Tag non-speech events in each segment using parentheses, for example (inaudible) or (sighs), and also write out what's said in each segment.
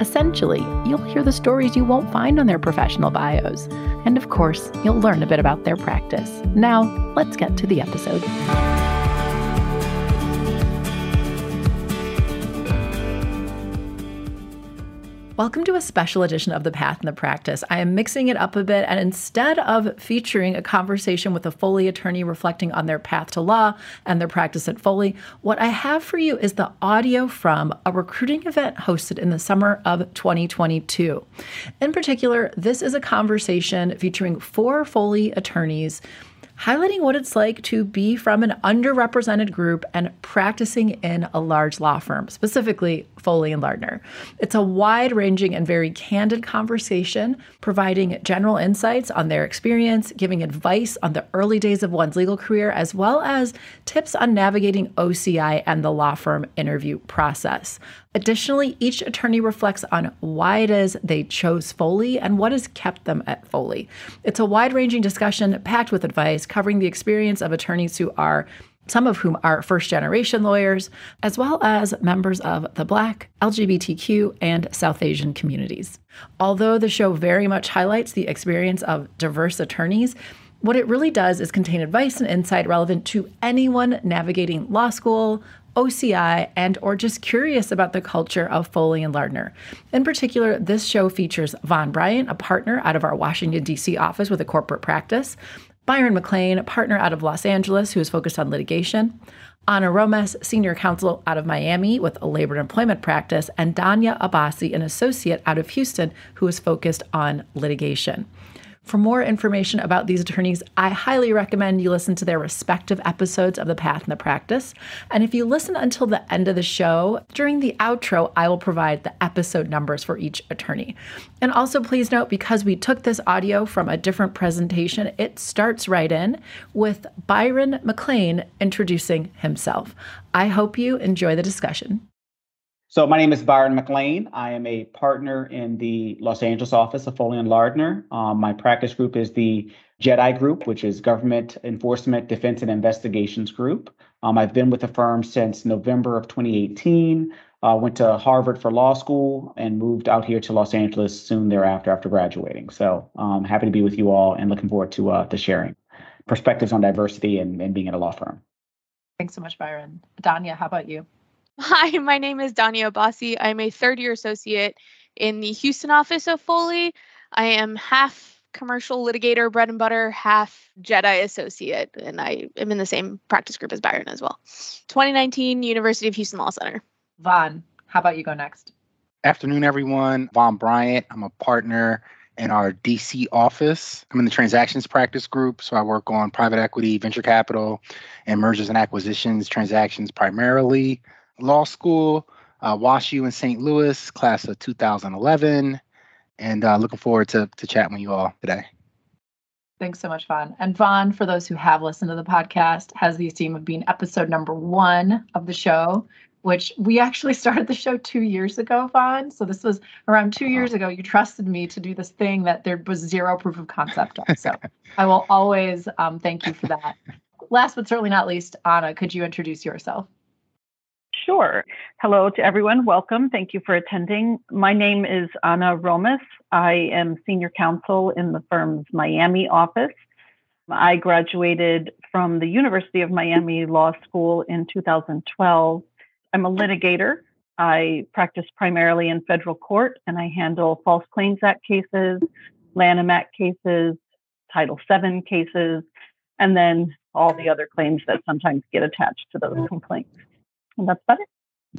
Essentially, you'll hear the stories you won't find on their professional bios. And of course, you'll learn a bit about their practice. Now, let's get to the episode. Welcome to a special edition of The Path and the Practice. I am mixing it up a bit, and instead of featuring a conversation with a Foley attorney reflecting on their path to law and their practice at Foley, what I have for you is the audio from a recruiting event hosted in the summer of 2022. In particular, this is a conversation featuring four Foley attorneys highlighting what it's like to be from an underrepresented group and practicing in a large law firm, specifically Foley and Lardner. It's a wide ranging and very candid conversation, providing general insights on their experience, giving advice on the early days of one's legal career, as well as tips on navigating OCI and the law firm interview process. Additionally, each attorney reflects on why it is they chose Foley and what has kept them at Foley. It's a wide ranging discussion packed with advice covering the experience of attorneys who are some of whom are first generation lawyers, as well as members of the Black, LGBTQ, and South Asian communities. Although the show very much highlights the experience of diverse attorneys, what it really does is contain advice and insight relevant to anyone navigating law school, OCI, and or just curious about the culture of Foley and Lardner. In particular, this show features Von Bryant, a partner out of our Washington, D.C. office with a corporate practice, Byron McLain, partner out of Los Angeles who is focused on litigation, Ana Romes, senior counsel out of Miami with a labor and employment practice, and Dania Abbasi, an associate out of Houston who is focused on litigation. For more information about these attorneys, I highly recommend you listen to their respective episodes of The Path and the Practice. And if you listen until the end of the show, during the outro, I will provide the episode numbers for each attorney. And also, please note because we took this audio from a different presentation, it starts right in with Byron McLain introducing himself. I hope you enjoy the discussion. So my name is Byron McLain. I am a partner in the Los Angeles office of Foley and Lardner. Um, my practice group is the JEDI Group, which is Government Enforcement Defense and Investigations Group. Um, I've been with the firm since November of 2018. Uh, went to Harvard for law school and moved out here to Los Angeles soon thereafter after graduating. So um, happy to be with you all and looking forward to uh, to sharing perspectives on diversity and, and being at a law firm. Thanks so much, Byron. Dania, how about you? Hi, my name is Dania Abbasi. I'm a third year associate in the Houston office of Foley. I am half commercial litigator, bread and butter, half JEDI associate, and I am in the same practice group as Byron as well. 2019 University of Houston Law Center. Von, how about you go next? Afternoon, everyone. Von Bryant. I'm a partner in our DC office. I'm in the transactions practice group, so I work on private equity, venture capital, and mergers and acquisitions transactions primarily law school, uh, WashU in St. Louis, class of 2011, and uh, looking forward to, to chatting with you all today. Thanks so much, Von. And Von, for those who have listened to the podcast, has the esteem of being episode number one of the show, which we actually (laughs) started the show two years ago, Von. So this was around two years ago. You trusted me to do this thing that there was zero proof of concept on. So (laughs) I will always um, thank you for that. Last but certainly not least, Ana, could you introduce yourself? Sure. Hello to everyone. Welcome. Thank you for attending. My name is Ana Romes. I am senior counsel in the firm's Miami office. I graduated from the University of Miami Law School in 2012. I'm a litigator. I practice primarily in federal court and I handle False Claims Act cases, Lanham Act cases, Title VII cases, and then all the other claims that sometimes get attached to those complaints. And that's about it.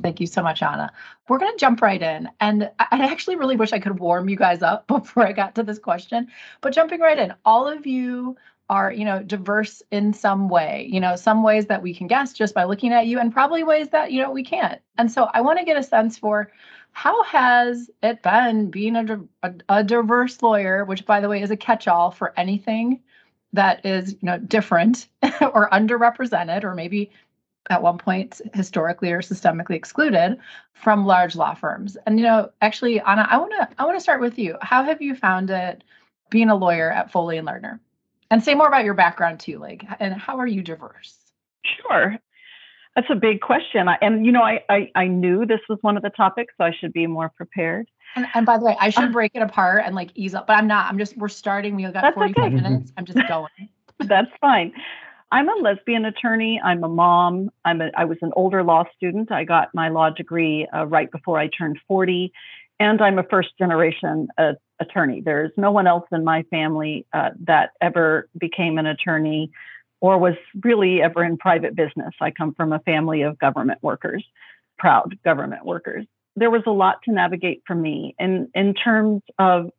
Thank you so much, Ana. We're going to jump right in. And I actually really wish I could warm you guys up (laughs) before I got to this question. But jumping right in, all of you are, you know, diverse in some way, you know, some ways that we can guess just by looking at you and probably ways that, you know, we can't. And so I want to get a sense for how has it been being a, a, a diverse lawyer, which by the way is a catch-all for anything that is, you know, different (laughs) or underrepresented or maybe at one point historically or systemically excluded from large law firms. And you know, actually, Ana, I want to I want to start with you. How have you found it being a lawyer at Foley and Lardner? And say more about your background too, like, and how are you diverse? Sure. That's a big question. I, and you know, I, I, I knew this was one of the topics, so I should be more prepared. And, and by the way, I should um, break it apart and like ease up, but I'm not. I'm just we're starting. We got 45 okay. minutes. I'm just (laughs) going. that's fine. I'm a lesbian attorney. I'm a mom. I'm a, I was an older law student. I got my law degree uh, right before I turned 40, and I'm a first generation uh, attorney. There's no one else in my family uh, that ever became an attorney or was really ever in private business. I come from a family of government workers, proud government workers. There was a lot to navigate for me in, in terms of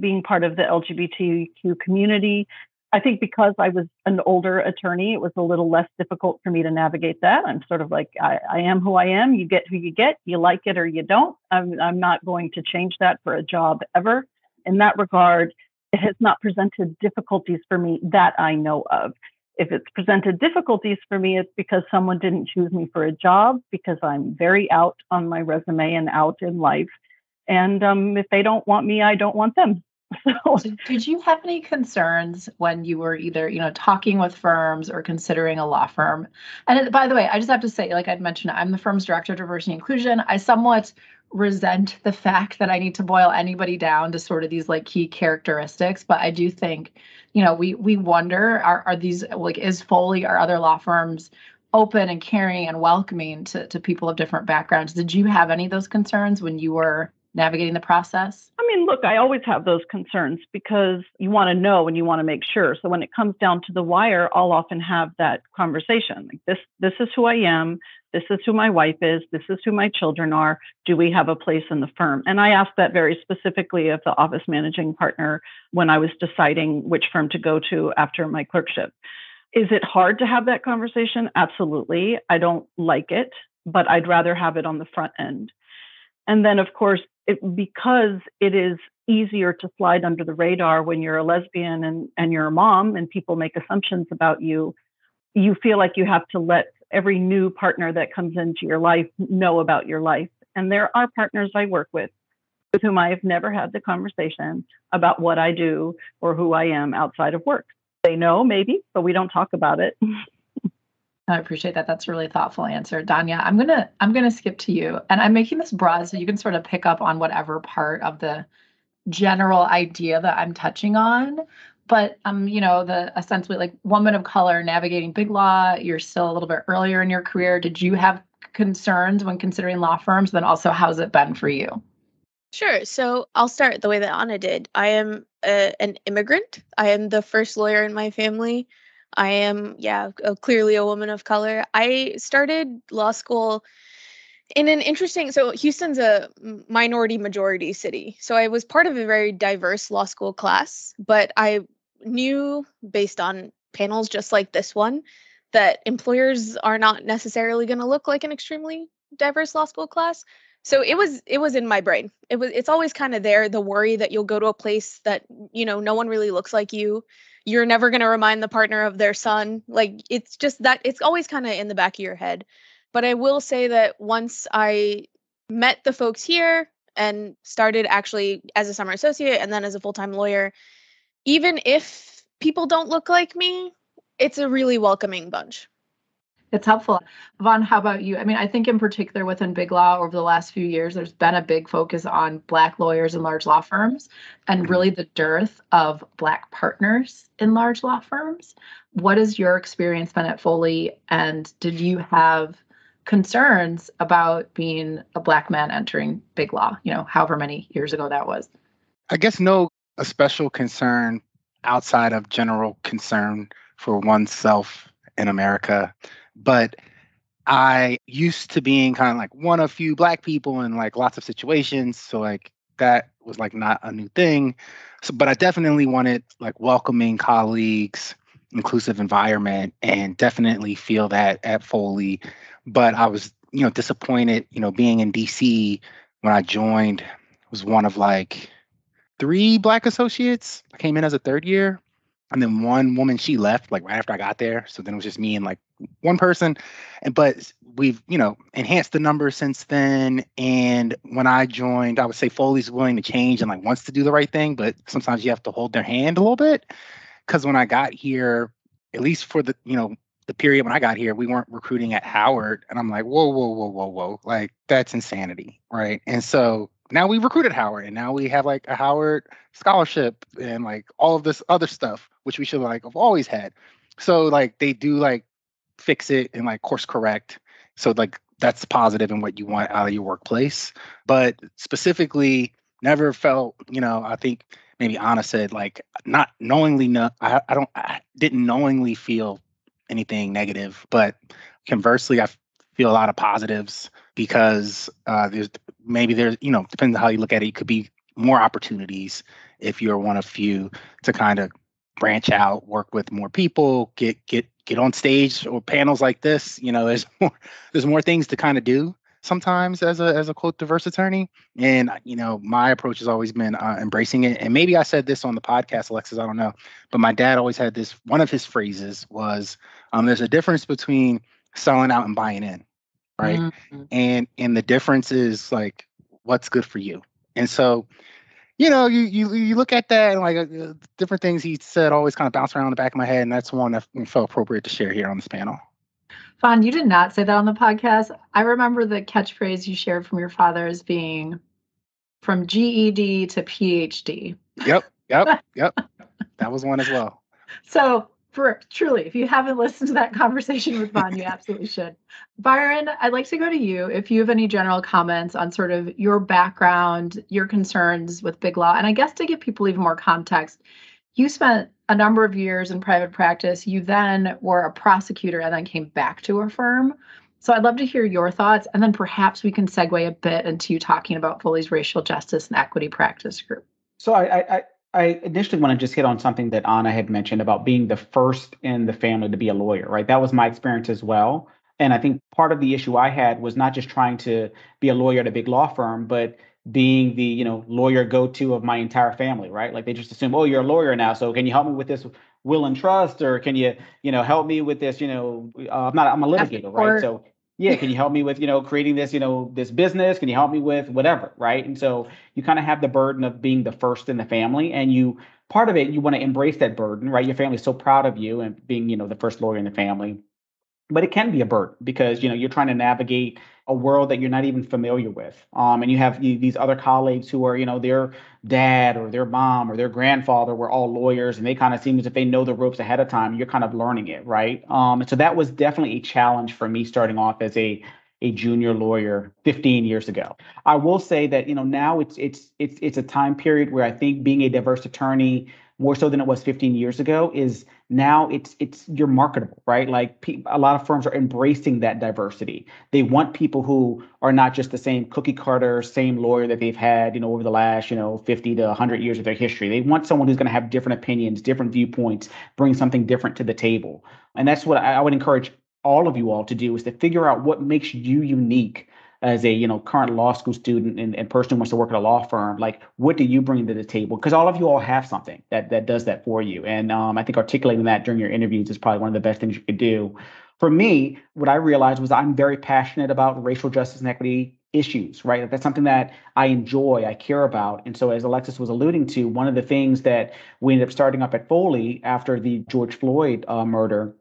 being part of the LGBTQ community I think because I was an older attorney, it was a little less difficult for me to navigate that. I'm sort of like, I, I, am who I am. You get who you get. You like it or you don't. I'm, I'm not going to change that for a job ever. In that regard, it has not presented difficulties for me that I know of. If it's presented difficulties for me, it's because someone didn't choose me for a job, because I'm very out on my resume and out in life. And um, if they don't want me, I don't want them. (laughs) Did you have any concerns when you were either, you know, talking with firms or considering a law firm? And by the way, I just have to say, like I'd mentioned, I'm the firm's director of diversity and inclusion. I somewhat resent the fact that I need to boil anybody down to sort of these like key characteristics, but I do think, you know, we we wonder are are these like is Foley or other law firms open and caring and welcoming to to people of different backgrounds? Did you have any of those concerns when you were navigating the process? I mean, look, I always have those concerns because you want to know and you want to make sure. So when it comes down to the wire, I'll often have that conversation. Like this, this is who I am. This is who my wife is. This is who my children are. Do we have a place in the firm? And I asked that very specifically of the office managing partner when I was deciding which firm to go to after my clerkship. Is it hard to have that conversation? Absolutely. I don't like it, but I'd rather have it on the front end. And then, of course, it, because it is easier to slide under the radar when you're a lesbian and, and you're a mom and people make assumptions about you, you feel like you have to let every new partner that comes into your life know about your life. And there are partners I work with with whom I have never had the conversation about what I do or who I am outside of work. They know maybe, but we don't talk about it. (laughs) I appreciate that. That's a really thoughtful answer. Dania, I'm gonna I'm gonna skip to you. And I'm making this broad so you can sort of pick up on whatever part of the general idea that I'm touching on. But um, you know, the essentially like woman of color navigating big law, you're still a little bit earlier in your career. Did you have concerns when considering law firms? Then also how's it been for you? Sure. So I'll start the way that Ana did. I am a, an immigrant. I am the first lawyer in my family. I am, yeah, uh, clearly a woman of color. I started law school in an interesting so Houston's a minority majority city. So I was part of a very diverse law school class, but I knew based on panels just like this one that employers are not necessarily going to look like an extremely diverse law school class. So it was it was in my brain. It was it's always kind of there the worry that you'll go to a place that you know no one really looks like you you're never going to remind the partner of their son like it's just that it's always kind of in the back of your head. But i will say that once i met the folks here and started actually as a summer associate and then as a full-time lawyer even if people don't look like me it's a really welcoming bunch it's helpful. Von, how about you? I mean, I think in particular within big law over the last few years, there's been a big focus on Black lawyers in large law firms and really the dearth of Black partners in large law firms. What has your experience been at Foley? And did you have concerns about being a Black man entering big law, you know, however many years ago that was? I guess no a special concern outside of general concern for oneself in America but I used to being kind of like one of few black people in like lots of situations. So like that was like not a new thing. So but I definitely wanted like welcoming colleagues, inclusive environment and definitely feel that at Foley. But I was, you know, disappointed, you know, being in DC when I joined was one of like three black associates. I came in as a third year. And then one woman, she left like right after I got there. So then it was just me and like one person. And but we've, you know, enhanced the numbers since then. And when I joined, I would say Foley's willing to change and like wants to do the right thing, but sometimes you have to hold their hand a little bit. Cause when I got here, at least for the, you know, the period when I got here, we weren't recruiting at Howard. And I'm like, whoa, whoa, whoa, whoa, whoa. Like that's insanity. Right. And so now we recruited Howard and now we have like a Howard scholarship and like all of this other stuff, which we should like have always had. So like they do like fix it and like course correct. So like that's and what you want out of your workplace. But specifically, never felt, you know, I think maybe Ana said like not knowingly no I, I don't I didn't knowingly feel anything negative, but conversely I feel a lot of positives because uh, there's maybe there's you know depends on how you look at it. It could be more opportunities if you're one of few to kind of branch out, work with more people, get get get on stage or panels like this. You know, (laughs) there's more there's more things to kind of do sometimes as a as a quote diverse attorney. And you know, my approach has always been uh, embracing it. And maybe I said this on the podcast, Alexis. I don't know, but my dad always had this. One of his phrases was, um, "There's a difference between selling out and buying in." Right. Mm-hmm. And and the difference is like what's good for you. And so you know, you you you look at that and like uh, different things he said always kind of bounce around in the back of my head, and that's one that felt appropriate to share here on this panel. Von, you did not say that on the podcast. I remember the catchphrase you shared from your father as being from GED to PhD. Yep, yep, (laughs) yep. that was one as well. So for truly, if you haven't listened to that conversation with Von, you absolutely should. Byron, I'd like to go to you if you have any general comments on sort of your background, your concerns with big law, and I guess to give people even more context, you spent a number of years in private practice. You then were a prosecutor and then came back to a firm. So I'd love to hear your thoughts, and then perhaps we can segue a bit into you talking about Foley's racial justice and equity practice group. So I, I, I initially want to just hit on something that Ana had mentioned about being the first in the family to be a lawyer, right? That was my experience as well. And I think part of the issue I had was not just trying to be a lawyer at a big law firm, but being the you know lawyer go-to of my entire family, right? Like they just assume, oh, you're a lawyer now, so can you help me with this will and trust, or can you you know help me with this? You know, uh, I'm not I'm a litigator, right? So yeah can you help me with you know creating this you know this business? Can you help me with whatever right? And so you kind of have the burden of being the first in the family and you part of it you want to embrace that burden right? Your family's so proud of you and being you know the first lawyer in the family but it can be a burden because you know you're trying to navigate a world that you're not even familiar with um, and you have these other colleagues who are you know their dad or their mom or their grandfather were all lawyers and they kind of seem as if they know the ropes ahead of time you're kind of learning it right um, and so that was definitely a challenge for me starting off as a a junior lawyer 15 years ago. I will say that you know now it's it's it's it's a time period where I think being a diverse attorney more so than it was 15 years ago is now it's it's you're marketable right? Like pe- a lot of firms are embracing that diversity. They want people who are not just the same cookie cutter same lawyer that they've had you know over the last you know 50 to 100 years of their history. They want someone who's going to have different opinions different viewpoints bring something different to the table. And that's what I, I would encourage all of you all to do is to figure out what makes you unique as a you know current law school student and, and person who wants to work at a law firm like what do you bring to the table? Because all of you all have something that that does that for you. And um, i think articulating that during your interviews is probably one of the best things you could do. For me what i realized was i'm very passionate about racial justice and equity issues right? That's something that i enjoy i care about. And so as alexis was alluding to one of the things that we ended up starting up at foley after the george floyd uh, murder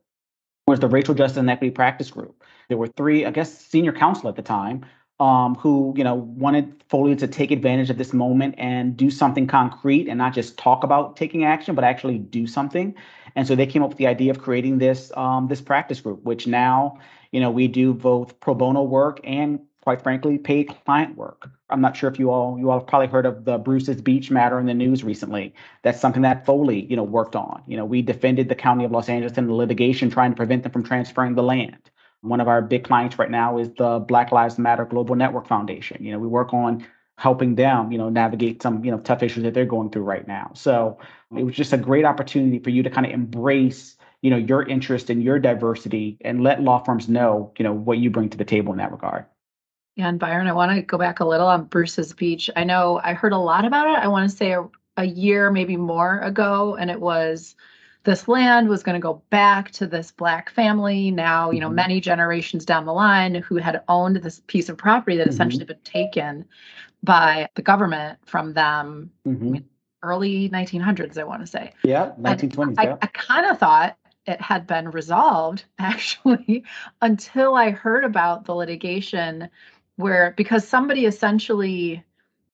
was the racial justice and equity practice group there were three, I guess, senior counsel at the time um, who you know wanted Foley to take advantage of this moment and do something concrete and not just talk about taking action, but actually do something. And so they came up with the idea of creating this um, this practice group, which now you know we do both pro bono work and quite frankly paid client work. I'm not sure if you all you all have probably heard of the Bruce's Beach matter in the news recently. That's something that Foley you know worked on. You know we defended the county of Los Angeles in the litigation trying to prevent them from transferring the land. One of our big clients right now is the Black Lives Matter Global Network Foundation. You know, we work on helping them, you know, navigate some, you know, tough issues that they're going through right now. So it was just a great opportunity for you to kind of embrace you know, your interest and your diversity and let law firms know, you know, what you bring to the table in that regard. Yeah, and Byron, I want to go back a little on Bruce's Beach. I know I heard a lot about it. I want to say a, a year, maybe more ago, and it was this land was going to go back to this black family now you know mm-hmm. many generations down the line who had owned this piece of property that mm-hmm. essentially been taken by the government from them mm-hmm. I mean, early 1900s i want to say yeah 1920s i, yeah. I, I kind of thought it had been resolved (laughs) actually until i heard about the litigation where because somebody essentially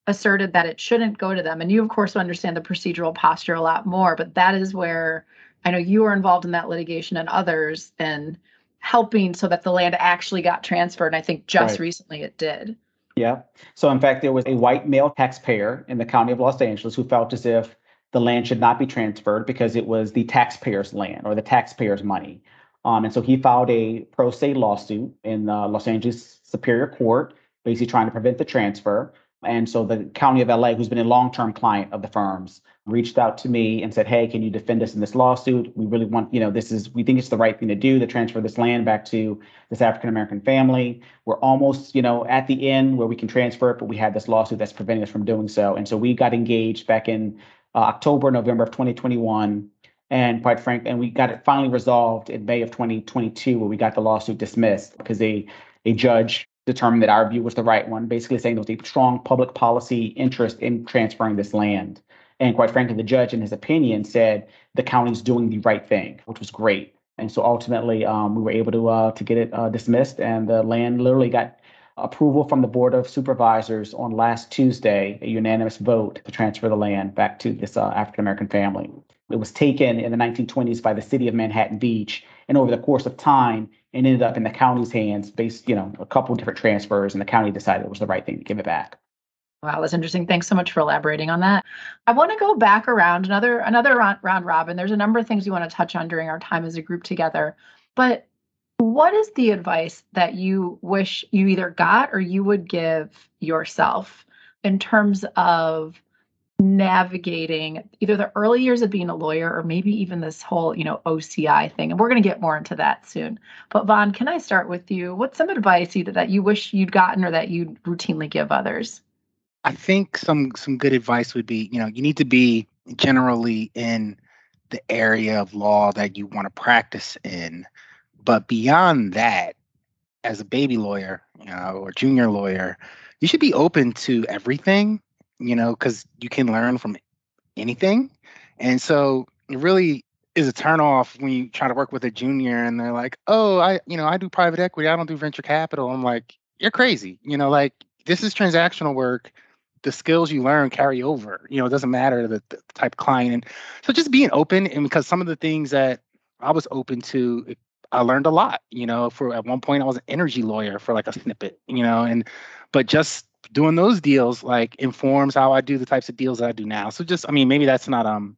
asserted that it shouldn't go to them and you of course understand the procedural posture a lot more but that is where i know you were involved in that litigation and others and helping so that the land actually got transferred and i think just right. recently it did. Yeah. So in fact there was a white male taxpayer in the county of los angeles who felt as if the land should not be transferred because it was the taxpayer's land or the taxpayer's money. Um, and so he filed a pro se lawsuit in uh, los angeles superior court basically trying to prevent the transfer and so the county of LA, who's been a long term client of the firms, reached out to me and said, Hey, can you defend us in this lawsuit? We really want, you know, this is, we think it's the right thing to do to transfer this land back to this African American family. We're almost, you know, at the end where we can transfer it, but we had this lawsuit that's preventing us from doing so. And so we got engaged back in uh, October, November of 2021. And quite frankly, and we got it finally resolved in May of 2022, where we got the lawsuit dismissed because a, a judge determined that our view was the right one, basically saying there was a strong public policy interest in transferring this land. And quite frankly, the judge, in his opinion, said the county's doing the right thing, which was great. And so ultimately, um, we were able to uh, to get it uh, dismissed, and the land literally got approval from the board of supervisors on last Tuesday, a unanimous vote to transfer the land back to this uh, African American family. It was taken in the 1920s by the city of Manhattan Beach, and over the course of time, and ended up in the county's hands based, you know, a couple different transfers, and the county decided it was the right thing to give it back. Wow, that's interesting. Thanks so much for elaborating on that. I want to go back around another another round, round robin. There's a number of things we want to touch on during our time as a group together. But what is the advice that you wish you either got or you would give yourself in terms of navigating either the early years of being a lawyer or maybe even this whole, you know, OCI thing. And we're going to get more into that soon. But Von, can I start with you? What's some advice either that you wish you'd gotten or that you'd routinely give others? I think some some good advice would be, you know, you need to be generally in the area of law that you want to practice in. But beyond that, as a baby lawyer, you know, or junior lawyer, you should be open to everything you know, because you can learn from anything. And so it really is a turnoff when you try to work with a junior and they're like, oh, I, you know, I do private equity, I don't do venture capital. I'm like, you're crazy. You know, like this is transactional work. The skills you learn carry over. You know, it doesn't matter the, the type of client. And so just being open and because some of the things that I was open to, I learned a lot. You know, for at one point I was an energy lawyer for like a snippet, you know, and but just doing those deals like informs how I do the types of deals that I do now. So just, I mean, maybe that's not um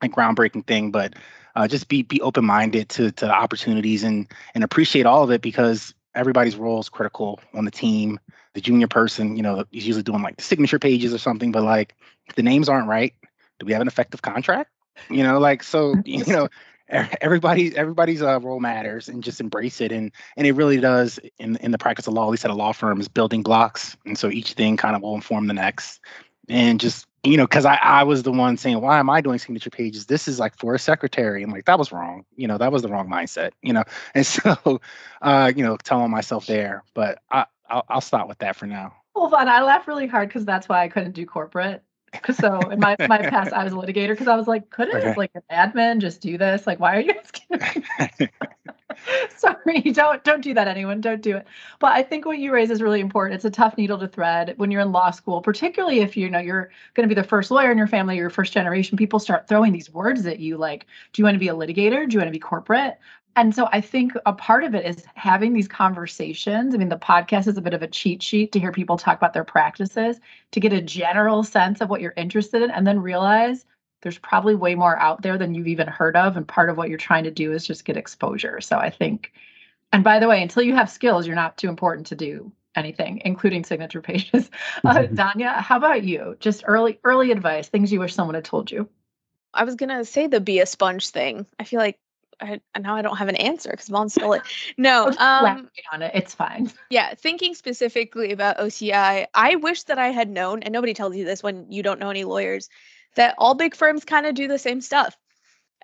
a groundbreaking thing, but uh, just be be open minded to to opportunities and and appreciate all of it because everybody's role is critical on the team. The junior person, you know, is usually doing like the signature pages or something, but like if the names aren't right, do we have an effective contract? You know, like so, (laughs) you know, (laughs) everybody everybody's uh, role matters and just embrace it. And and it really does in in the practice of law at least at a law firm is building blocks. And so each thing kind of will inform the next. And just you know because I, I was the one saying why am i doing signature pages? This is like for a secretary. I'm like that was wrong. You know that was the wrong mindset. You know? (laughs) And so uh you know telling myself there. But i i'll, I'll stop with that for now. Well Von i laugh really hard because that's why i couldn't do corporate so in my my past, I was a litigator because I was like, couldn't okay. like an admin just do this? Like, why are you asking? (laughs) (laughs) Sorry, don't don't do that, anyone. Don't do it. But I think what you raise is really important. It's a tough needle to thread when you're in law school, particularly if you know you're going to be the first lawyer in your family, your first generation. People start throwing these words at you, like, do you want to be a litigator? Do you want to be corporate? And so I think a part of it is having these conversations. I mean, the podcast is a bit of a cheat sheet to hear people talk about their practices, to get a general sense of what you're interested in, and then realize there's probably way more out there than you've even heard of. And part of what you're trying to do is just get exposure. So I think, and by the way, until you have skills, you're not too important to do anything, including signature (laughs) pages. Uh, (laughs) Dania, how about you? Just early early advice, things you wish someone had told you. I was gonna say the be a sponge thing. I feel like I, now I don't have an answer because Von stole it. (laughs) No, um, on it. It's fine. Yeah, thinking specifically about OCI, I wish that I had known, and nobody tells you this when you don't know any lawyers, that all big firms kind of do the same stuff.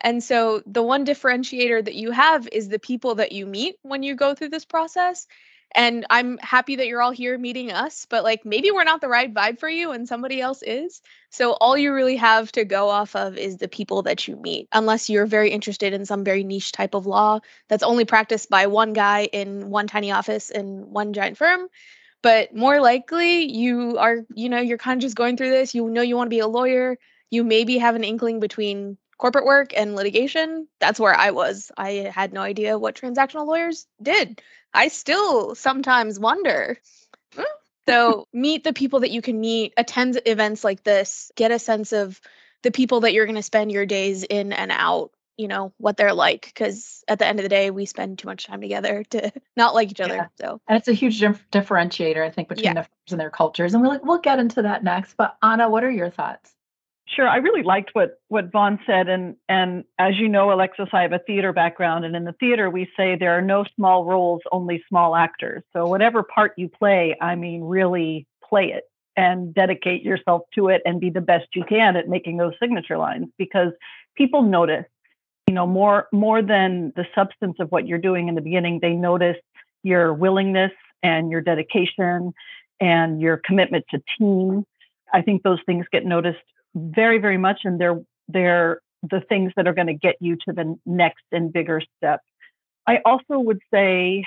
And so the one differentiator that you have is the people that you meet when you go through this process. And I'm happy that you're all here meeting us, but like maybe we're not the right vibe for you and somebody else is. So all you really have to go off of is the people that you meet, unless you're very interested in some very niche type of law that's only practiced by one guy in one tiny office in one giant firm. But more likely, you are, you know, you're kind of just going through this. You know, you want to be a lawyer. You maybe have an inkling between corporate work and litigation. That's where I was. I had no idea what transactional lawyers did. I still sometimes wonder. Hmm? (laughs) So, meet the people that you can meet, attend events like this, get a sense of the people that you're going to spend your days in and out, you know, what they're like. Because at the end of the day, we spend too much time together (laughs) to not like each other. Yeah. So, and it's a huge dif- differentiator, I think, between yeah. the firms and their cultures. And we'll, we'll get into that next. But, Ana, what are your thoughts? Sure. I really liked what what Von said, and and as you know, Alexis, I have a theater background, and in the theater we say there are no small roles, only small actors. So whatever part you play, I mean, really play it and dedicate yourself to it, and be the best you can at making those signature lines because people notice. You know, more more than the substance of what you're doing in the beginning, they notice your willingness and your dedication and your commitment to team. I think those things get noticed very, very much, and they're they're the things that are going to get you to the next and bigger step. I also would say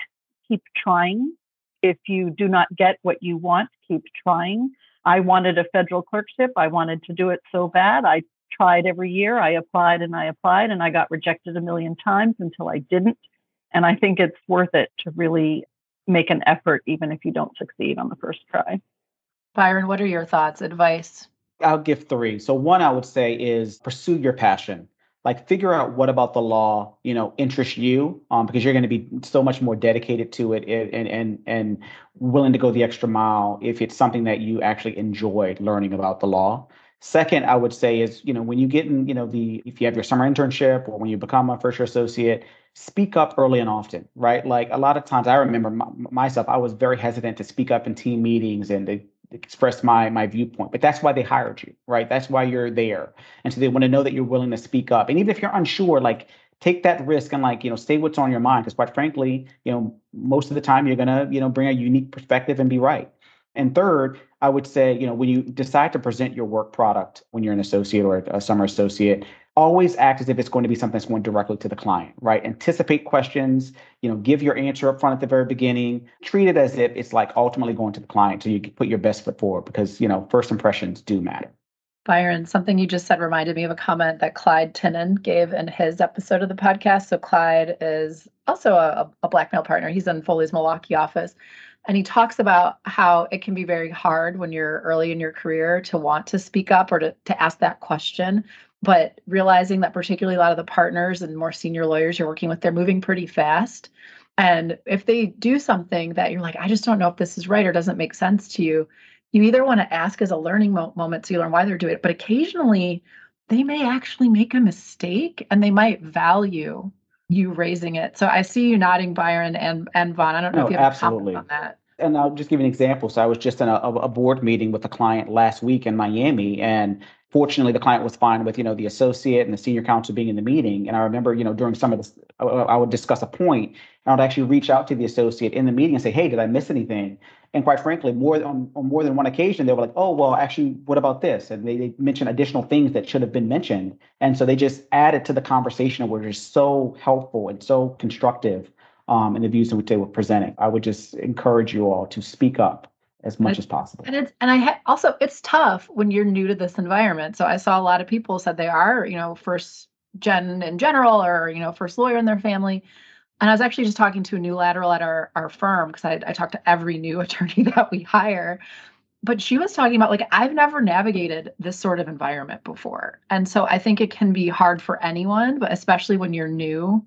keep trying. If you do not get what you want, keep trying. I wanted a federal clerkship. I wanted to do it so bad. I tried every year. I applied and I applied and I got rejected a million times until I didn't. And I think it's worth it to really make an effort, even if you don't succeed on the first try. Byron, what are your thoughts, advice? I'll give three. So one I would say is pursue your passion. Like figure out what about the law, you know, interests you, um, because you're going to be so much more dedicated to it and and and willing to go the extra mile if it's something that you actually enjoyed learning about the law. Second, I would say is, you know, when you get in, you know, the if you have your summer internship or when you become a first year associate, speak up early and often, right? Like a lot of times I remember myself, I was very hesitant to speak up in team meetings and to express my my viewpoint but that's why they hired you right? That's why you're there. And so they want to know that you're willing to speak up. And even if you're unsure like take that risk and like you know say what's on your mind because quite frankly you know most of the time you're to you know bring a unique perspective and be right. And third i would say you know when you decide to present your work product when you're an associate or a summer associate always act as if it's going to be something that's going directly to the client, right? Anticipate questions, you know, give your answer up front at the very beginning. Treat it as if it's like ultimately going to the client so you put your best foot forward because, you know, first impressions do matter. Byron, something you just said reminded me of a comment that Clyde Tinnen gave in his episode of the podcast. So Clyde is also a, a black male partner. He's in Foley's Milwaukee office. And he talks about how it can be very hard when you're early in your career to want to speak up or to, to ask that question but realizing that particularly a lot of the partners and more senior lawyers you're working with they're moving pretty fast and if they do something that you're like i just don't know if this is right or doesn't make sense to you you either want to ask as a learning mo- moment so you learn why they're doing it but occasionally they may actually make a mistake and they might value you raising it so i see you nodding byron and and von i don't know no, if you have absolutely. on that and I'll just give you an example. So I was just in a, a board meeting with a client last week in Miami, and fortunately the client was fine with you know the associate and the senior counsel being in the meeting. And i remember you know during some of this i would discuss a point and i would actually reach out to the associate in the meeting and say hey did i miss anything? And quite frankly more on, on more than one occasion they were like oh well actually what about this? And they, they mentioned additional things that should have been mentioned. And so they just added to the conversation which is so helpful and so constructive um, in the views that they were presenting. I would just encourage you all to speak up as much as possible. And it's and I ha- also it's tough when you're new to this environment. So I saw a lot of people said they are, you know, first gen in general or you know first lawyer in their family. And I was actually just talking to a new lateral at our our firm because I, I talk to every new (laughs) attorney that we hire. But she was talking about like I've never navigated this sort of environment before. And so I think it can be hard for anyone, but especially when you're new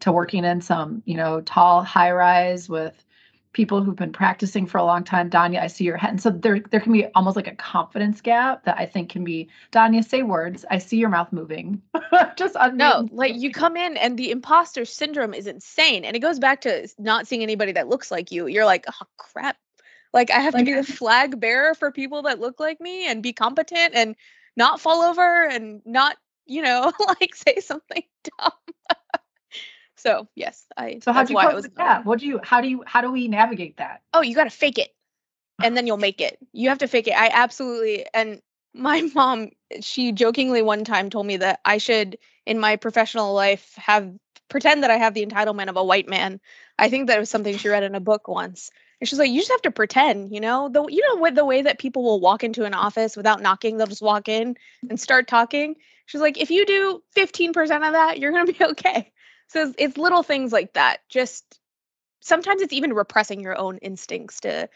to working in some, you know, tall high rise with people who've been practicing for a long time. Dania, I see your head. And so there, there can be almost like a confidence gap that I think can be, Dania, say words. I see your mouth moving. (laughs) Just no, like you come in and the imposter syndrome is insane. And it goes back to not seeing anybody that looks like you. You're like, oh crap. Like I have like, to be the flag bearer for people that look like me and be competent and not fall over and not, you know, (laughs) like say something (laughs) dumb. So yes, I. So how do you cope with that? What do you? How do you? How do we navigate that? Oh, you got to fake it, (sighs) and then you'll make it. You have to fake it. I absolutely and my (laughs) mom, she jokingly one time told me that I should, in my professional life, have pretend that I have the entitlement of a white man. I think that was something she read in a book once. And she's like, you just have to pretend, you know, the you know with the way that people will walk into an office without knocking, they'll just walk in and start talking. She's like, if you do 15% of that, you're gonna be (laughs) okay. So it's, little things like that. Just sometimes it's even repressing your own instincts to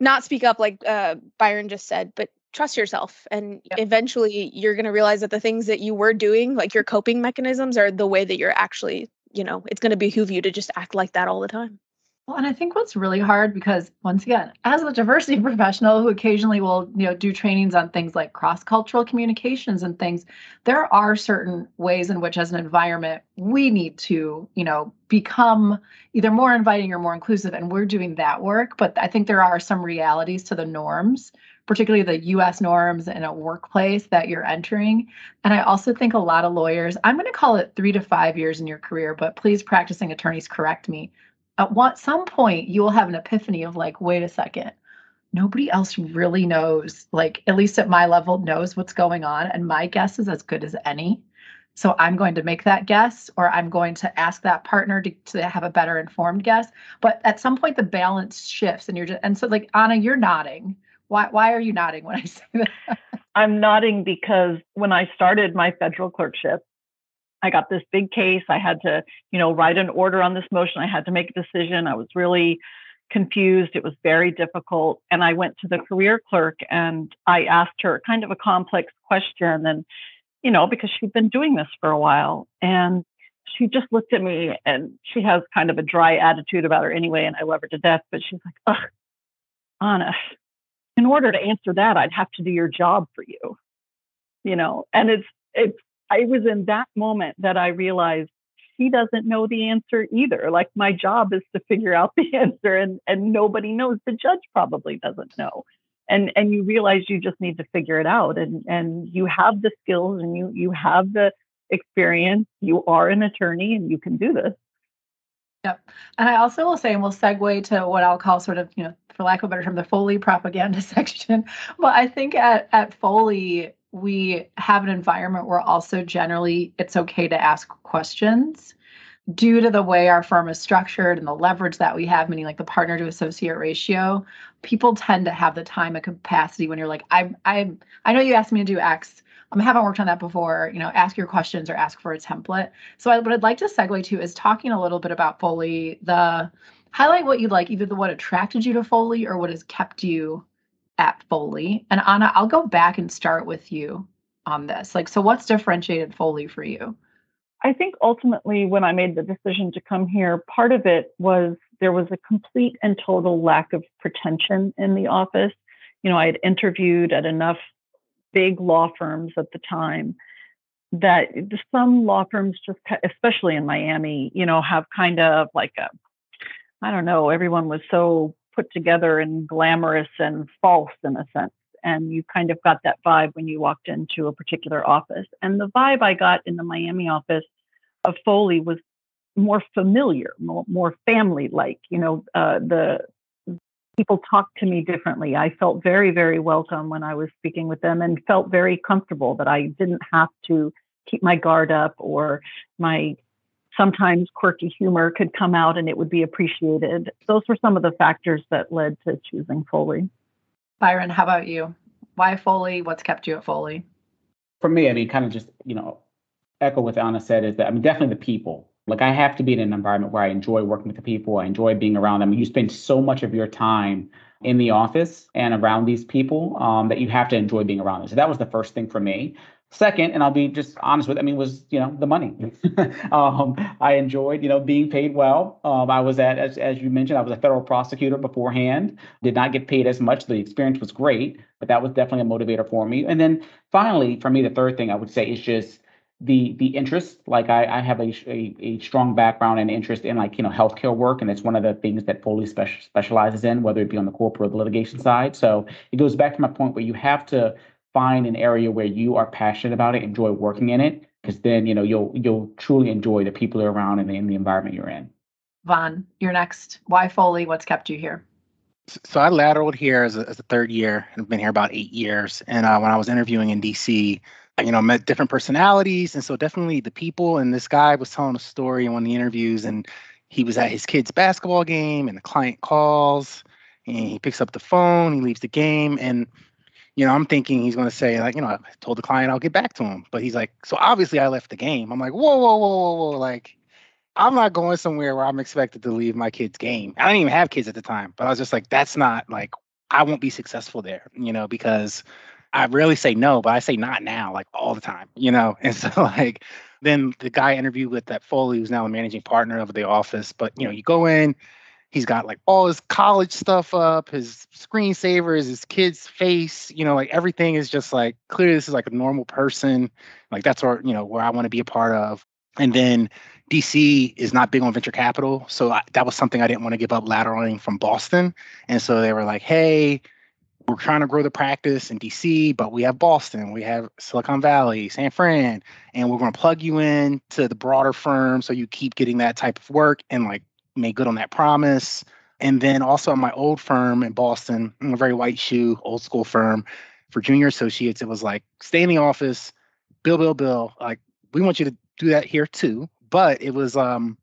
not speak up, like uh, Byron just said, but trust yourself. And yep. eventually you're going to realize that the things that you were doing, like your coping mechanisms, are the way that you're actually, you know, it's going to behoove you to just act like that all the time. Well, and I think what's really hard because once again, as a diversity (laughs) professional who occasionally will, you know, do trainings on things like cross-cultural communications and things, there are certain ways in which as an environment we need to, you know, become either more inviting or more inclusive and we're doing that work, but I think there are some realities to the norms, particularly the US norms in a workplace that you're entering. And I also think a lot of lawyers, I'm going to call it 3 to 5 years in your career, but please practicing attorneys correct me at what some point you will have an epiphany of like wait a second. Nobody else really knows like at least at my level knows what's going on and my guess is as good as any. So i'm going to make that guess or i'm going to ask that partner to, to have a better informed guess. But at some point the balance shifts and you're just and so like ana you're nodding. Why why are you nodding when i say that? I'm nodding because when i started my federal clerkship I got this big case. I had to, you know, write an order on this motion. I had to make a decision. I was really confused. It was very difficult. And I went to the career clerk and I asked her kind of a complex question. And, you know, because she'd been doing this for a while. And she just looked at me and she has kind of a dry attitude about her anyway. And I love her to death. But she's like, ugh, Ana, in order to answer that, I'd have to do your job for you. You know, and it's, it's I was in that moment that I realized she doesn't know the answer either. Like my job is to figure out (laughs) the answer and and nobody knows. The judge probably doesn't know. And and you realize you just need to figure it out and and you have the skills and you you have the experience. You are an attorney and you can do this. Yep. And I also will say, and we'll segue to what I'll call sort of, you know, for lack of a better term, the Foley propaganda (laughs) section. But I think at, at Foley, we have an environment where also generally it's okay to ask questions due to the way our firm is structured and the leverage that we have, meaning like the partner to associate ratio, people tend to have the time and capacity when you're like, I I I know you asked me to do X. I haven't worked on that before. You know, ask your questions or ask for a template. So I, what I'd like to segue to is talking a little bit about Foley. The highlight what you'd like, either the what attracted you to Foley or what has kept you at Foley. And Ana, I'll go back and start with you on this. Like, so what's differentiated Foley for you? I think ultimately, when I made the decision to come here, part of it was there was a complete and total lack of pretension in the office. You know, I had interviewed at enough big law firms at the time that some law firms just, especially in Miami, you know, have kind of like a, I don't know, everyone was so put together and glamorous and false in a sense. And you kind of got that vibe when you walked into a particular office. And the vibe I got in the Miami office of Foley was more familiar, more, more family like. You know, uh, the people talked to me differently. I felt very, very welcome when I was speaking with them and felt very comfortable that I didn't have to keep my guard up or my sometimes quirky humor could come out and it would be appreciated. Those were some of the factors that led to choosing Foley. Byron, how about you? Why Foley? What's kept you at Foley? For me, I mean, kind of just, you know, echo what Ana said is that, I mean, definitely the people. Like, I have to be in an environment where I enjoy working with the people, I enjoy being around them. You spend so much of your time in the office and around these people um, that you have to enjoy being around them. So that was the first thing for me. Second, and I'll be just honest with, I mean, was you know the money. (laughs) um, I enjoyed you know being paid well. Um, I was at as as you mentioned, I was a federal prosecutor beforehand. Did not get paid as much. The experience was great, but that was definitely a motivator for me. And then finally, for me, the third thing I would say is just the the interest. Like I, I have a, a, a strong background and interest in like you know healthcare work, and it's one of the things that Foley special, specializes in, whether it be on the corporate or the litigation side. So it goes back to my point where you have to find an area where you are passionate about it, enjoy working in it, because then you know you'll you'll truly enjoy the people you're around and the, in the environment you're in. Von, you're next. Why Foley? What's kept you here? So I lateraled here as a, as a third year and I've been here about eight years. And uh, when I was interviewing in DC, you know, met different personalities. And so definitely the people. And this guy was telling a story in one of the interviews, and he was at his kid's basketball game, and the client calls, and he picks up the phone, he leaves the game, and you know, I'm thinking he's going to say, like, you know, I told the client I'll get back to him. But he's like, so obviously I left the game. I'm like, whoa, whoa, whoa, whoa, whoa. Like, I'm not going somewhere where I'm expected to leave my kid's game. I didn't even have kids at the time, but I was just like, that's not like, I won't be successful there, you know, because I rarely say no, but I say not now, like all the time, you know? (laughs) And so, like, then the guy I interviewed with that Foley, who's now the managing partner of the office, but, you know, you go in, He's got like all his college stuff up, his screensavers, his kid's face, you know, like everything is just like clearly this is like a normal person. Like that's where, you know, where I want to be a part of. And then DC is not big on venture capital. So I, that was something I didn't want to give up lateraling from Boston. And so they were like, hey, we're trying to grow the practice in DC, but we have Boston, we have Silicon Valley, San Fran, and we're going to plug you in to the broader firm so you keep getting that type of work and like made good on that promise. And then also at my old firm in Boston, a very white shoe, old school firm for junior associates, it was like stay in the office, bill, bill, bill. Like we want you to do that here too. But it was um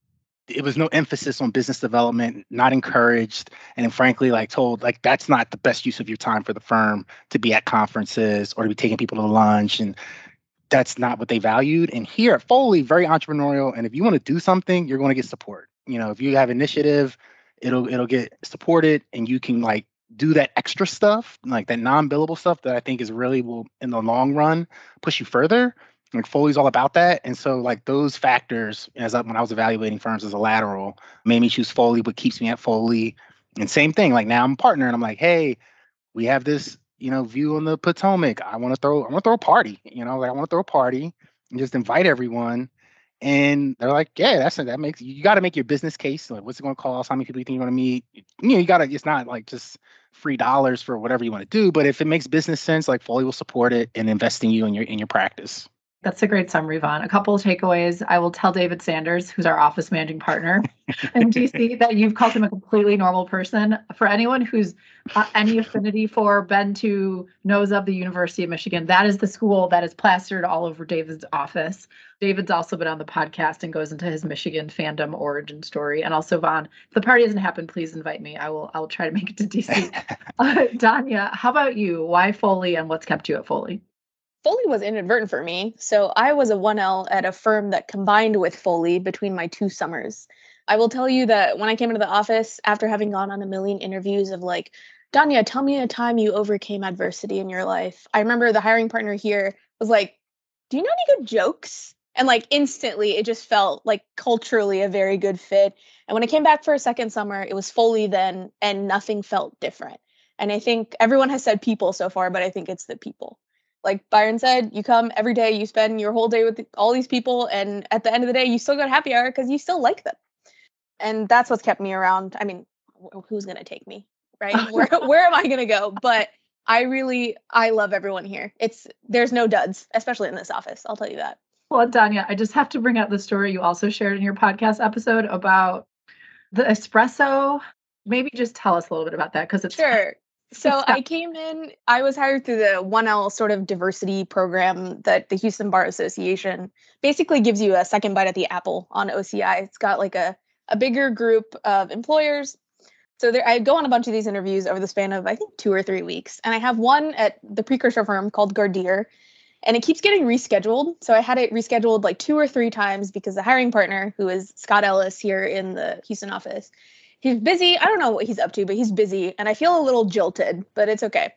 it was no emphasis on business development, not encouraged, and frankly, like told, like that's not the best use of your time for the firm to be at conferences or to be taking people to lunch, and that's not what they valued. And here at Foley, very entrepreneurial, and if you want to do something, you're going to get support you know if you have initiative it'll it'll get supported and you can like do that extra stuff like that non-billable stuff that i think is really will in the long run push you further. Like foley's all about that. And so like those factors as I, when i was evaluating firms as a lateral made me choose foley what keeps me at foley. And same thing like now i'm a partner and i'm like hey we have this you know view on the potomac. I want to throw i want to throw a party you know like i want to throw a party and just invite everyone and they're like, yeah, that's that makes you got to make your business case. Like, what's it going to cost? How many people you think you're going to meet? You know, you got to. It's not like just free dollars for whatever you want to do, but if it makes business sense, like Foley will support it and invest in you in your in your practice. That's a great summary, Von. A couple of takeaways. I will tell David Sanders, who's our office managing partner in DC, (laughs) that you've called him a completely normal person. For anyone who's uh, any affinity for, been to, knows of the University of Michigan, that is the school that is plastered all over David's office. David's also been on the podcast and goes into his Michigan fandom origin story. And also, Von, if the party doesn't happen, please invite me. I will. I will try to make it to DC. (laughs) uh, Dania, how about you? Why Foley, and what's kept you at Foley? Foley was inadvertent for me. So I was a 1L at a firm that combined with Foley between my two summers. I will tell you that when I came into the office after having gone on a million interviews of like, Dania, tell me a time you overcame adversity in your life. I remember the hiring partner here was like, Do you know any good jokes? And like instantly, it just felt like culturally a very good fit. And when I came back for a second summer, it was Foley then, and nothing felt different. And I think everyone has said people so far, but I think it's the people like Byron said, you come every day, you spend your whole day with all these people, and at the end of the day, you still go to happy hour because you still like them. And that's what's kept me around. I mean, who's gonna take me, right? (laughs) where where am I gonna go? But I really I love everyone here. It's there's no duds, especially in this office. I'll tell you that. Well, Dania, I just have to bring up the story you also shared in your podcast episode about the espresso. Maybe just tell us a little bit about that because it's sure. So (laughs) I came in, I was hired through the 1L sort of diversity program that the Houston Bar Association basically gives you a second bite at the apple on OCI. It's got like a, a bigger group of employers. So there, I go on a bunch of these interviews over the span of I think two or three weeks. And I have one at the precursor firm called Gardere. And it keeps getting rescheduled. So I had it rescheduled like two or three times because the hiring partner, who is Scott Ellis here in the Houston office, he's busy. I don't know what he's up to, but he's busy, and I feel a little jilted, but it's okay.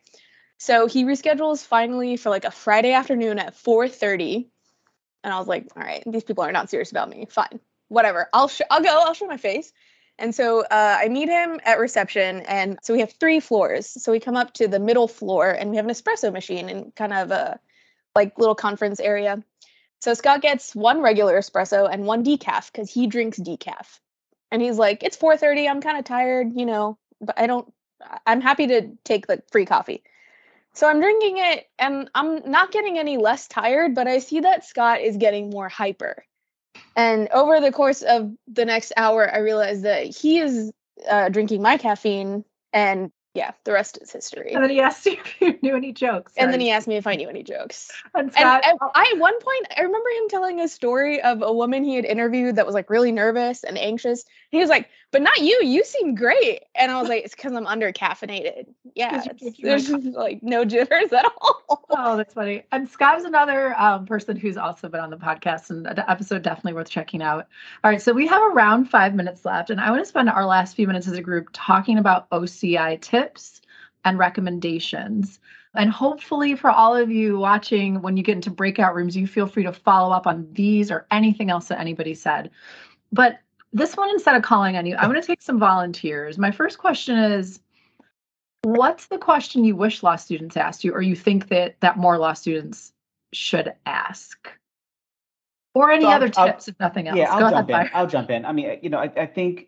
So he reschedules finally for like a Friday afternoon at 4:30. And I was like, all right, these people are not serious about me. Fine. Whatever. I'll sh- I'll go. I'll show my face. And so uh, I meet him at reception. And so we have three floors. So we come up to the middle floor and we have an espresso machine and kind of a like little conference area. So Scott gets one regular espresso and one decaf because he drinks decaf. And he's like, it's 4:30. I'm kind of tired, you know, but I don't I'm happy to take the free coffee. So I'm drinking it and I'm not getting any less tired, but I see that Scott is getting more hyper. And over the course of the next hour, I realize that he is uh, drinking my caffeine and yeah, the rest is history. And then he asked you (laughs) if you knew any jokes. And then he asked me if I knew any jokes. And, Scott, and, and oh. I, at one point, I remember him telling a story of a woman he had interviewed that was like really nervous and anxious. He was like, "But not you. You seem great." And I was like, "It's because I'm under caffeinated. Yeah, there's (laughs) like no jitters at all." Oh, that's funny. And Scott is another um, person who's also been on the podcast, and the episode definitely worth checking out. All right, so we have around five minutes left, and I want to spend our last few minutes as a group talking about OCI tips and recommendations. And hopefully, for all of you watching, when you get into breakout rooms, you feel free to follow up on these or anything else that anybody said. But this one, instead of calling on you, I'm going to take some volunteers. My first question is What's the question you wish law students asked you, or you think that, that more law students should ask? Or any so other I'll, tips, I'll, if nothing else. Yeah, I'll Go jump ahead, in. I'll jump in. I mean, you know, I, I think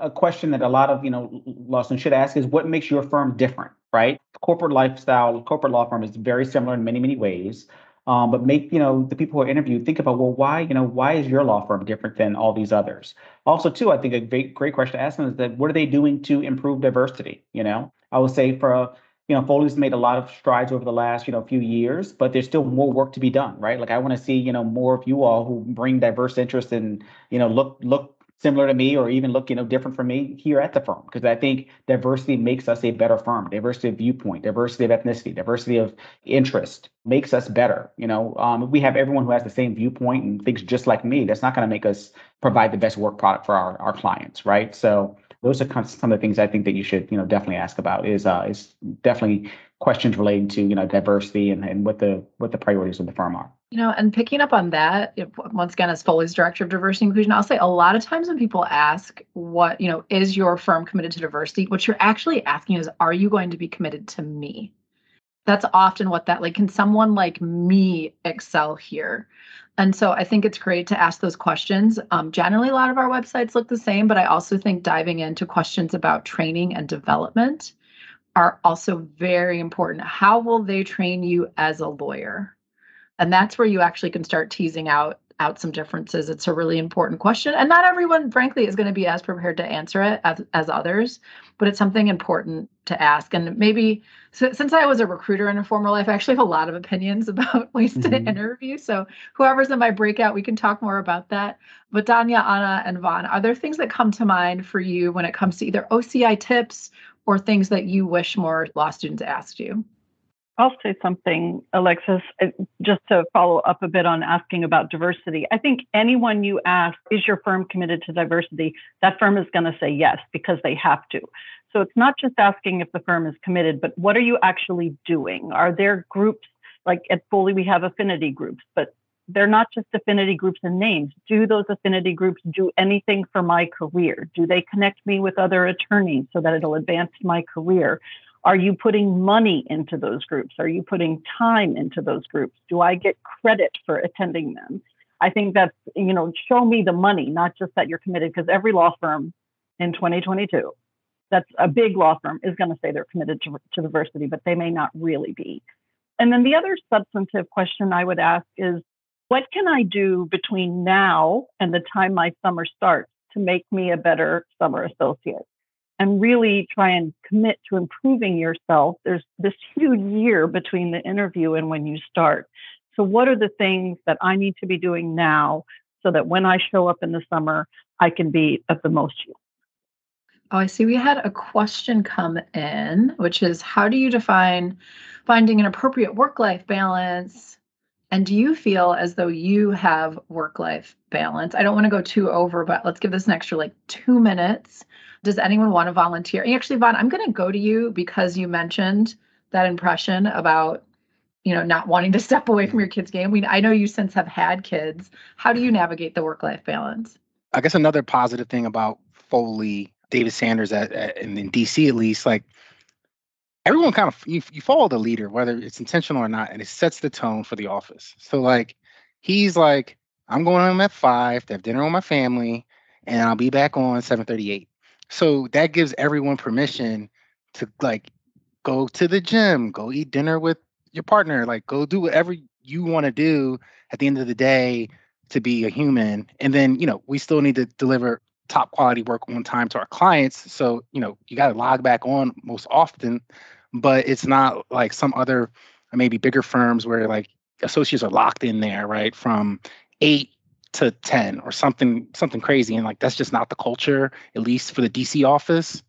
a question that a lot of you know law students should ask is what makes your firm different right corporate lifestyle corporate law firm is very similar in many many ways um, but make you know the people who are interviewed think about well why you know why is your law firm different than all these others? Also too i think a great, great question to ask them is that what are they doing to improve diversity you know? I would say for you know foley's made a lot of strides over the last you know few years but there's still more work to be done right? Like i want to see you know more of you all who bring diverse interests and you know look look similar to me or even look you know different from me here at the firm because i think diversity makes us a better firm. Diversity of viewpoint diversity of ethnicity diversity of interest makes us better you know? Um, we have everyone who has the same viewpoint and thinks just like me that's not going to make us provide the best work product for our, our clients right? So those are some of the things I think that you should, you know, definitely ask about is uh, is definitely questions relating to you know diversity and, and what the what the priorities of the firm are. You know, and picking up on that, once again, as Foley's director of diversity inclusion, I'll say a lot of times when people ask what, you know, is your firm committed to diversity, what you're actually asking is, are you going to be committed to me? That's often what that like, can someone like me excel here? And so I think it's great to ask those questions. Um, generally, a lot of our websites look the same, but I also think diving into questions about training and development are also very important. How will they train you as a lawyer? And that's where you actually can start teasing out out some differences. It's a really important question. And not everyone, frankly, is going to be as prepared to answer it as, as others, but it's something important to ask. And maybe so, since I was a recruiter in a former life, I actually have a lot of opinions (laughs) about ways mm-hmm. to interview. So whoever's in my breakout, we can talk more about that. But Dania, Ana, and Von, are there things that come to mind for you when it comes to either OCI tips or things that you wish more law students asked you? I'll say something, Alexis, uh, just to follow up a bit on asking about diversity. I think anyone you ask, is your firm committed to diversity? That firm is going to say yes because they have to. So it's not just asking if the firm is committed, but what are you actually doing? Are there groups like at Foley, we have affinity groups, but they're not just affinity groups and names. Do those affinity groups do anything for my career? Do they connect me with other attorneys so that it'll advance my career? Are you putting money into those groups? Are you putting time into those groups? Do I get credit for attending them? I think that's, you know, show me the money, not just that you're committed, because every law firm in 2022, that's a big law firm, is going to say they're committed to, to diversity, but they may not really be. And then the other substantive question I would ask is what can I do between now and the time my summer starts to make me a better summer associate? and really try and commit to improving yourself, there's this huge year between the interview and when you start. So, what are the things that I need to be doing now so that when I show up in the summer, I can be of the most use? Oh, I see. We had a question come in, which is how do you define finding an appropriate work life balance? And do you feel as though you have work life balance? I don't want to go too over, but let's give this an extra like two minutes does anyone want to volunteer? Actually, Von, I'm going to go to you because you mentioned that impression about you know not wanting to (laughs) step away from your kids game we i know you since have had kids how do you navigate the work life balance i guess another positive thing about foley david sanders at, at in, in dc at least like everyone kind of you, you follow the leader whether it's intentional or not and it sets the tone for the office. So like he's like i'm going home at five to have dinner with my family and i'll be back on 738 so that gives everyone permission to like go to the gym go eat dinner with your partner like go do whatever you want to do at the end of the day to be a human. And then you know we still need to deliver top quality work on time to our clients. So you know you got to log back on most often but it's not like some other maybe bigger firms where like associates are locked in there right from 8 to 10 or something something crazy and like that's just not the culture at least for the DC office.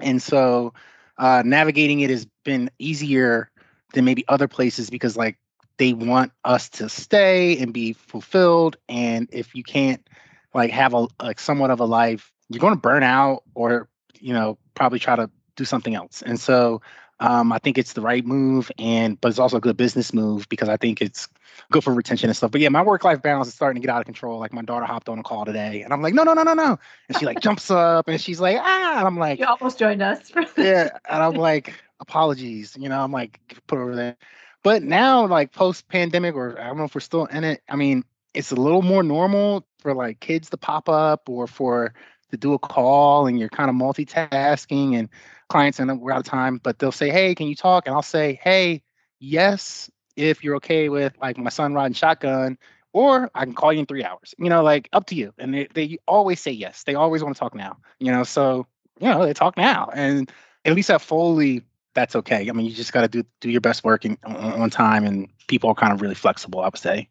And so uh, navigating it has been easier than maybe other places because like they want us to stay and be fulfilled and if you can't like have a like somewhat of a life you're going to burn out or you know probably try to do something else and so um, I think it's the right move, and but it's also a good business move because I think it's good for retention and stuff. But yeah, my work life balance is starting to get out of control. Like my daughter hopped on a call today, and I'm like, no, no, no, no, no, and she like jumps up and she's like, ah, and I'm like, you almost joined us. (laughs) yeah, and I'm like, apologies, you know, I'm like, put over there. But now, like post pandemic, or I don't know if we're still in it. I mean, it's a little more normal for like kids to pop up or for to do a call, and you're kind of multitasking and clients and we're out of time, but they'll say, Hey, can you talk? And I'll say, Hey, yes, if you're okay with like my son riding shotgun, or I can call you in three hours, you know, like up to you. And they, they always say yes. They always want to talk now, you know, so, you know, they talk now. And at least at Foley, that's okay. I mean, you just got to do do your best work in, on, on time, and people are kind of really flexible. I would say.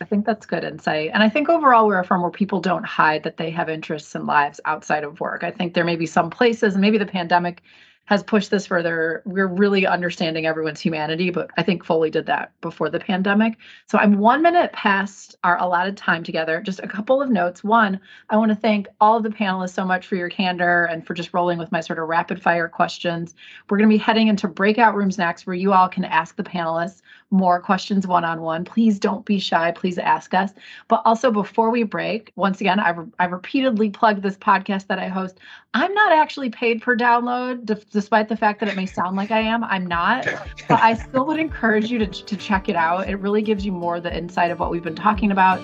I think that's good insight. And I think overall, we're a firm where people don't hide that they have interests and lives outside of work. I think there may be some places, and maybe the pandemic has pushed this further. We're really understanding everyone's humanity, but I think Foley did that before the pandemic. So I'm one minute past our allotted time together. Just a couple of notes. One, I want to thank all of the panelists so much for your candor and for just rolling with my sort of rapid fire questions. We're going to be heading into breakout rooms next where you all can ask the panelists more questions one on one. Please don't be shy. Please ask us. But also, before we break, once again, I've, I've repeatedly plugged this podcast that I host. I'm not actually paid per download, d- despite the fact that it may sound like I am. I'm not. But I still would encourage you to, to check it out. It really gives you more the insight of what we've been talking about.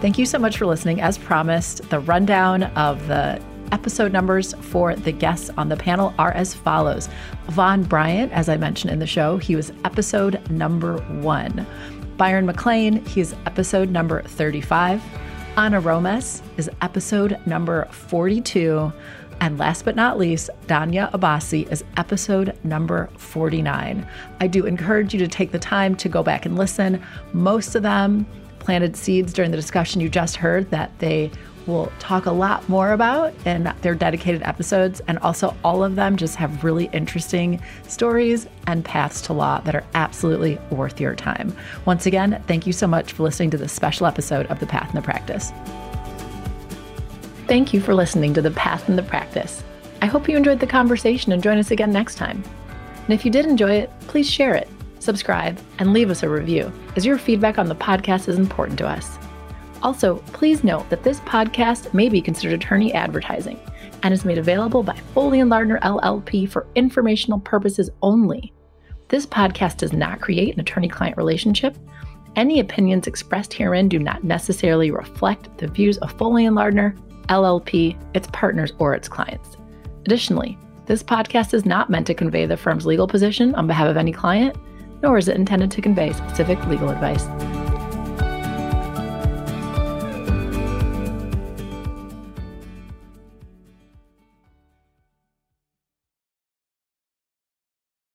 Thank you so much for listening. As promised, the rundown of the episode numbers for the guests on the panel are as follows Von Bryant, as I mentioned in the show, he was episode number one. Byron McLain, he's episode number 35. Ana Romes is episode number 42. And last but not least, Dania Abbasi is episode number 49. I do encourage you to take the time to go back and listen. Most of them planted seeds during the discussion you just heard that they will talk a lot more about in their dedicated episodes. And also, all of them just have really interesting stories and paths to law that are absolutely worth your time. Once again, thank you so much for listening to this special episode of The Path and the Practice. Thank you for listening to The Path and the Practice. I hope you enjoyed the conversation and join us again next time. And if you did enjoy it, please share it, subscribe, and leave us a review, as your feedback on the podcast is important to us. Also, please note that this podcast may be considered attorney advertising and is made available by Foley and Lardner LLP for informational purposes only. This podcast does not create an attorney client relationship. Any opinions expressed herein do not necessarily reflect the views of Foley and Lardner LLP, its partners, or its clients. Additionally, this podcast is not meant to convey the firm's legal position on behalf of any client, nor is it intended to convey specific legal advice.